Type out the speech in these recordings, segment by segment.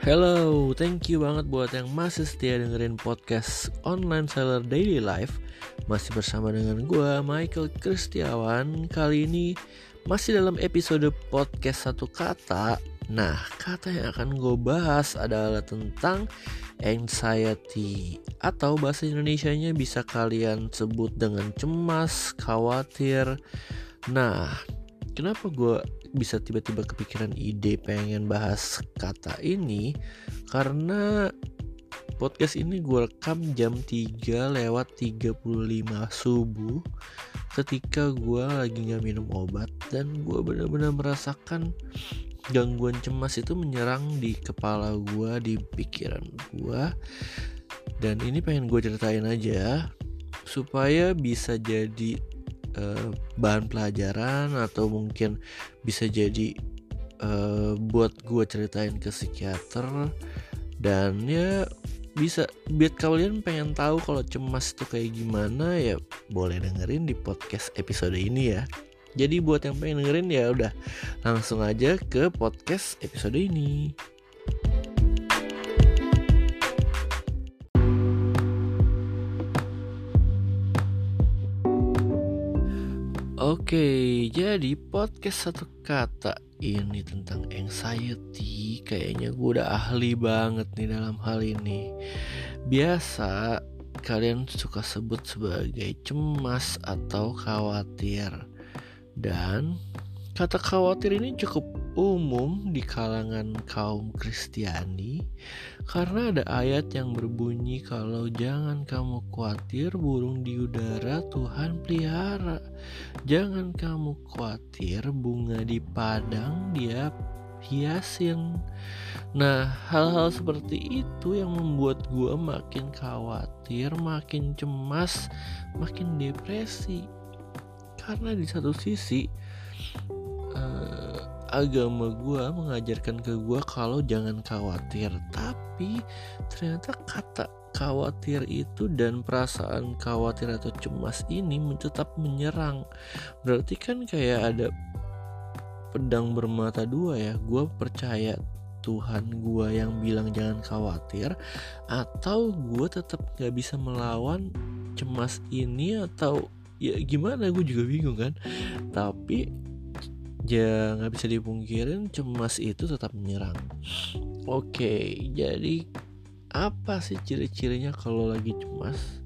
Hello, thank you banget buat yang masih setia dengerin podcast Online Seller Daily Life. Masih bersama dengan gue, Michael Kristiawan. Kali ini masih dalam episode podcast satu kata. Nah, kata yang akan gue bahas adalah tentang anxiety. Atau bahasa Indonesia-nya bisa kalian sebut dengan cemas, khawatir. Nah, kenapa gue bisa tiba-tiba kepikiran ide pengen bahas kata ini karena podcast ini gue rekam jam 3 lewat 35 subuh ketika gue lagi nggak minum obat dan gue benar-benar merasakan gangguan cemas itu menyerang di kepala gue di pikiran gue dan ini pengen gue ceritain aja supaya bisa jadi uh, bahan pelajaran atau mungkin bisa jadi uh, buat gue ceritain ke psikiater dan ya bisa biar kalian pengen tahu kalau cemas itu kayak gimana ya boleh dengerin di podcast episode ini ya jadi buat yang pengen dengerin ya udah langsung aja ke podcast episode ini. Oke, jadi podcast satu kata ini tentang anxiety. Kayaknya gue udah ahli banget nih dalam hal ini. Biasa kalian suka sebut sebagai cemas atau khawatir. Dan kata khawatir ini cukup umum di kalangan kaum Kristiani karena ada ayat yang berbunyi kalau jangan kamu khawatir burung di udara Tuhan pelihara. Jangan kamu khawatir bunga di padang dia hiasin. Nah hal-hal seperti itu yang membuat gue makin khawatir makin cemas makin depresi. Karena di satu sisi uh, agama gue mengajarkan ke gue kalau jangan khawatir. Tapi ternyata kata khawatir itu dan perasaan khawatir atau cemas ini tetap menyerang. Berarti kan kayak ada pedang bermata dua ya. Gue percaya Tuhan gue yang bilang jangan khawatir atau gue tetap gak bisa melawan cemas ini atau ya gimana? Gue juga bingung kan. Tapi ya nggak bisa dipungkirin cemas itu tetap menyerang. Oke jadi apa sih ciri-cirinya kalau lagi cemas?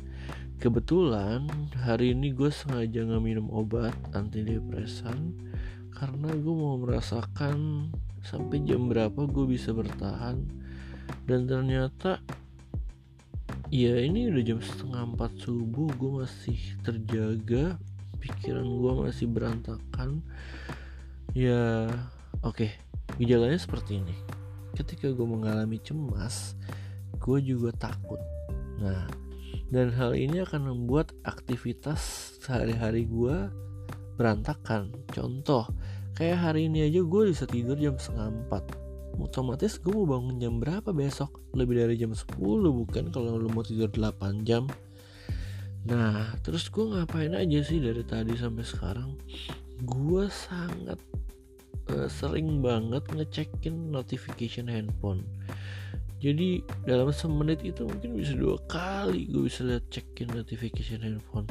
Kebetulan hari ini gue sengaja nggak minum obat antidepresan karena gue mau merasakan sampai jam berapa gue bisa bertahan. Dan ternyata ya ini udah jam setengah empat subuh gue masih terjaga pikiran gue masih berantakan ya oke. Okay. gejalanya seperti ini. Ketika gue mengalami cemas gue juga takut. Nah dan hal ini akan membuat aktivitas sehari-hari gue berantakan. Contoh kayak hari ini aja gue bisa tidur jam setengah empat. Otomatis gue mau bangun jam berapa besok? Lebih dari jam 10 bukan? Kalau lu mau tidur 8 jam. Nah terus gue ngapain aja sih dari tadi sampai sekarang? Gue sangat uh, sering banget ngecekin notification handphone. Jadi dalam semenit itu mungkin bisa dua kali gue bisa lihat cekin notification handphone.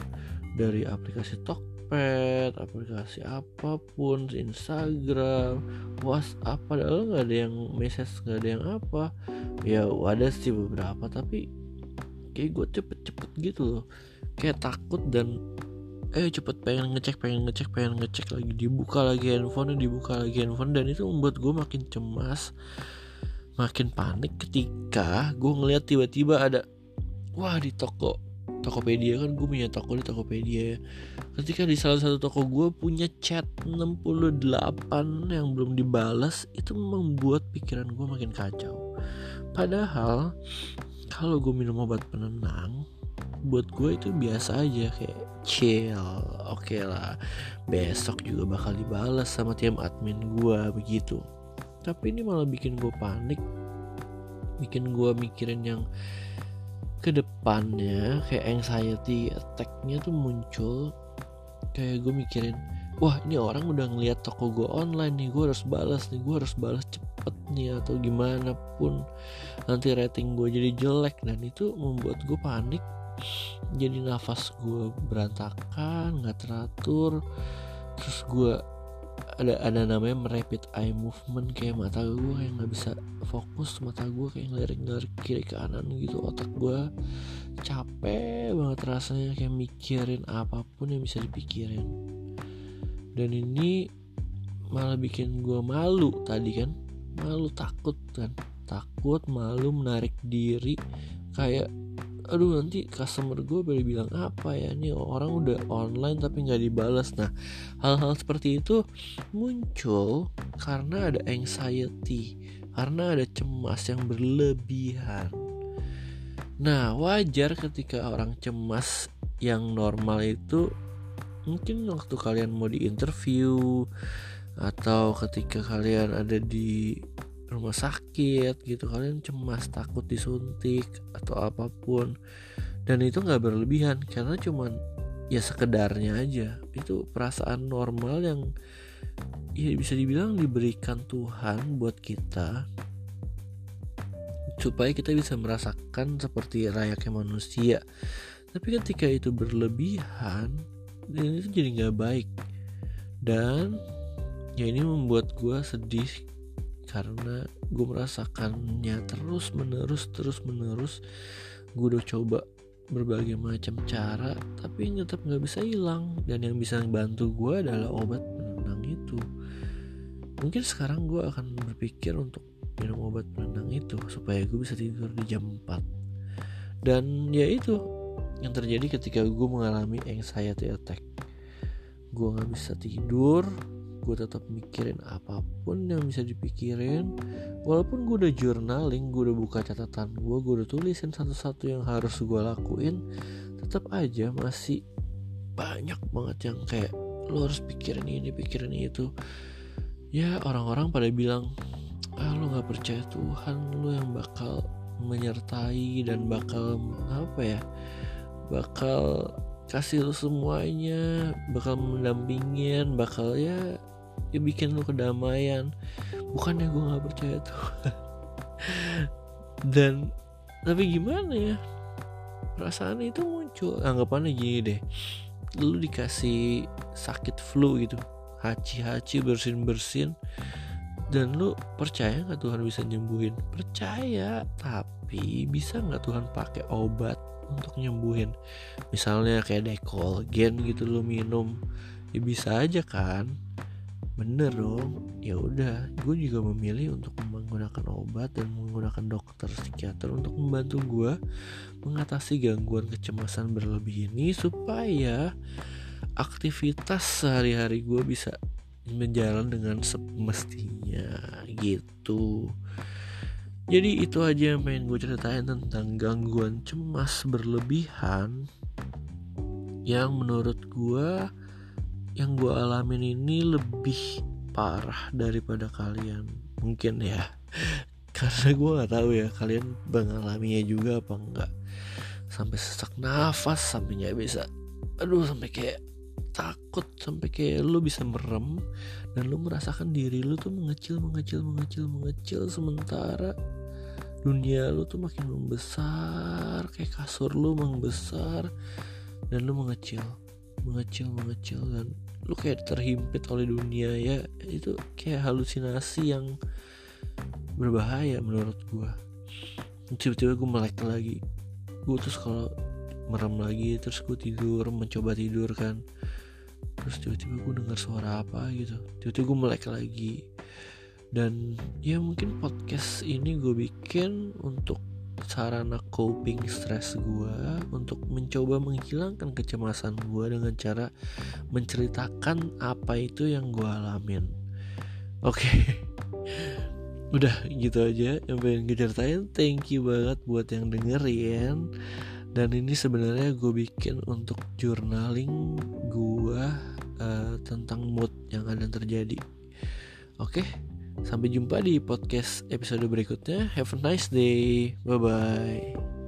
Dari aplikasi Tokped, aplikasi apa pun, Instagram, WhatsApp, padahal nggak ada yang message, nggak ada yang apa. Ya ada sih beberapa, tapi kayak gue cepet-cepet gitu loh, kayak takut dan eh cepet pengen ngecek pengen ngecek pengen ngecek lagi. Dibuka lagi handphone dibuka lagi handphone dan itu membuat gue makin cemas makin panik ketika gue ngeliat tiba-tiba ada wah di toko Tokopedia kan gue punya toko di Tokopedia ya. Ketika di salah satu toko gue punya chat 68 yang belum dibalas itu membuat pikiran gue makin kacau. Padahal kalau gue minum obat penenang buat gue itu biasa aja kayak chill oke okay lah. Besok juga bakal dibalas sama tim admin gue begitu. Tapi ini malah bikin gue panik. Bikin gue mikirin yang ke depannya kayak anxiety attacknya tuh muncul. Kayak gue mikirin wah ini orang udah ngeliat toko gue online nih gue harus balas nih gue harus balas cepet nih atau gimana pun. Nanti rating gue jadi jelek. Dan itu membuat gue panik jadi nafas gue berantakan nggak teratur. Terus gue ada ada namanya rapid eye movement kayak mata gue kayak nggak bisa fokus mata gue kayak ngelirik-ngelirik kiri kanan gitu. Otak gue capek banget rasanya kayak mikirin apa pun yang bisa dipikirin. Dan ini malah bikin gue malu tadi kan. Malu takut kan. Takut malu menarik diri. Kayak aduh nanti customer gue boleh bilang apa ya ini orang udah online tapi nggak dibalas nah hal-hal seperti itu muncul karena ada anxiety karena ada cemas yang berlebihan. Nah wajar ketika orang cemas yang normal itu mungkin waktu kalian mau di interview atau ketika kalian ada di rumah sakit gitu kalian cemas takut disuntik atau apa pun. Dan itu nggak berlebihan karena cuman ya sekedarnya aja. Itu perasaan normal yang ya bisa dibilang diberikan Tuhan buat kita supaya kita bisa merasakan seperti layaknya manusia. Tapi ketika itu berlebihan dan itu jadi nggak baik. Dan ya ini membuat gue sedih karena gue merasakannya terus menerus terus menerus gue udah coba berbagai macam cara tapi tetap nggak bisa hilang. Dan yang bisa bantu gue adalah obat penenang itu. Mungkin sekarang gue akan berpikir untuk minum obat penenang itu supaya gue bisa tidur di jam 4 dan ya itu yang terjadi ketika gue mengalami anxiety attack. Gue nggak bisa tidur gue tetap mikirin apa pun yang bisa dipikirin. Walaupun gue udah journaling gue udah buka catatan gue gue udah tulisin satu-satu yang harus gue lakuin tetap aja masih banyak banget yang kayak lo harus pikirin ini pikirin itu. Ya orang-orang pada bilang ah lo nggak percaya Tuhan lo yang bakal menyertai dan bakal apa ya bakal kasih lu semuanya bakal mendampingin bakal ya ya bikin lu kedamaian. Bukannya gue nggak percaya tuh. Dan tapi gimana ya? Perasaan itu muncul. Anggapannya gini deh. Lu dikasih sakit flu gitu. Haci-haci bersin-bersin. Dan lu percaya nggak Tuhan bisa nyembuhin? Percaya tapi bisa nggak Tuhan pakai obat untuk nyembuhin. Misalnya kayak dekolgen gitu lo minum ya bisa aja kan? Bener dong ya udah. Gue juga memilih untuk menggunakan obat dan menggunakan dokter psikiater untuk membantu gue mengatasi gangguan kecemasan berlebih ini supaya aktivitas sehari-hari gue bisa menjalan dengan semestinya gitu jadi itu aja yang pengen gue ceritain tentang gangguan cemas berlebihan yang menurut gue yang gue alamin ini lebih parah daripada kalian. Mungkin ya. Karena gue nggak tahu ya kalian mengalaminya juga apa enggak sampai sesak nafas sampai nggak bisa aduh sampai kayak takut sampai kayak lu bisa merem dan lu merasakan diri lu tuh mengecil mengecil mengecil mengecil sementara dunia lu tuh makin membesar kayak kasur lu membesar dan lu mengecil mengecil mengecil dan lu kayak terhimpit oleh dunia ya. Itu kayak halusinasi yang berbahaya menurut gua. Tiba-tiba gue melek lagi. Gue terus kalau merem lagi terus gue tidur mencoba tidur kan terus tiba-tiba gue dengar suara apa gitu. Tiba-tiba gue melek lagi. Dan ya mungkin podcast ini gue bikin untuk sarana coping stress gue untuk mencoba menghilangkan kecemasan gue dengan cara menceritakan apa itu yang gue alamin. Oke. Okay. udah gitu aja yang pengen gue ceritain. Thank you banget buat yang dengerin dan ini sebenarnya gue bikin untuk journaling gue uh, tentang mood yang ada terjadi. Oke, sampai jumpa di podcast episode berikutnya. Have a nice day. Bye bye.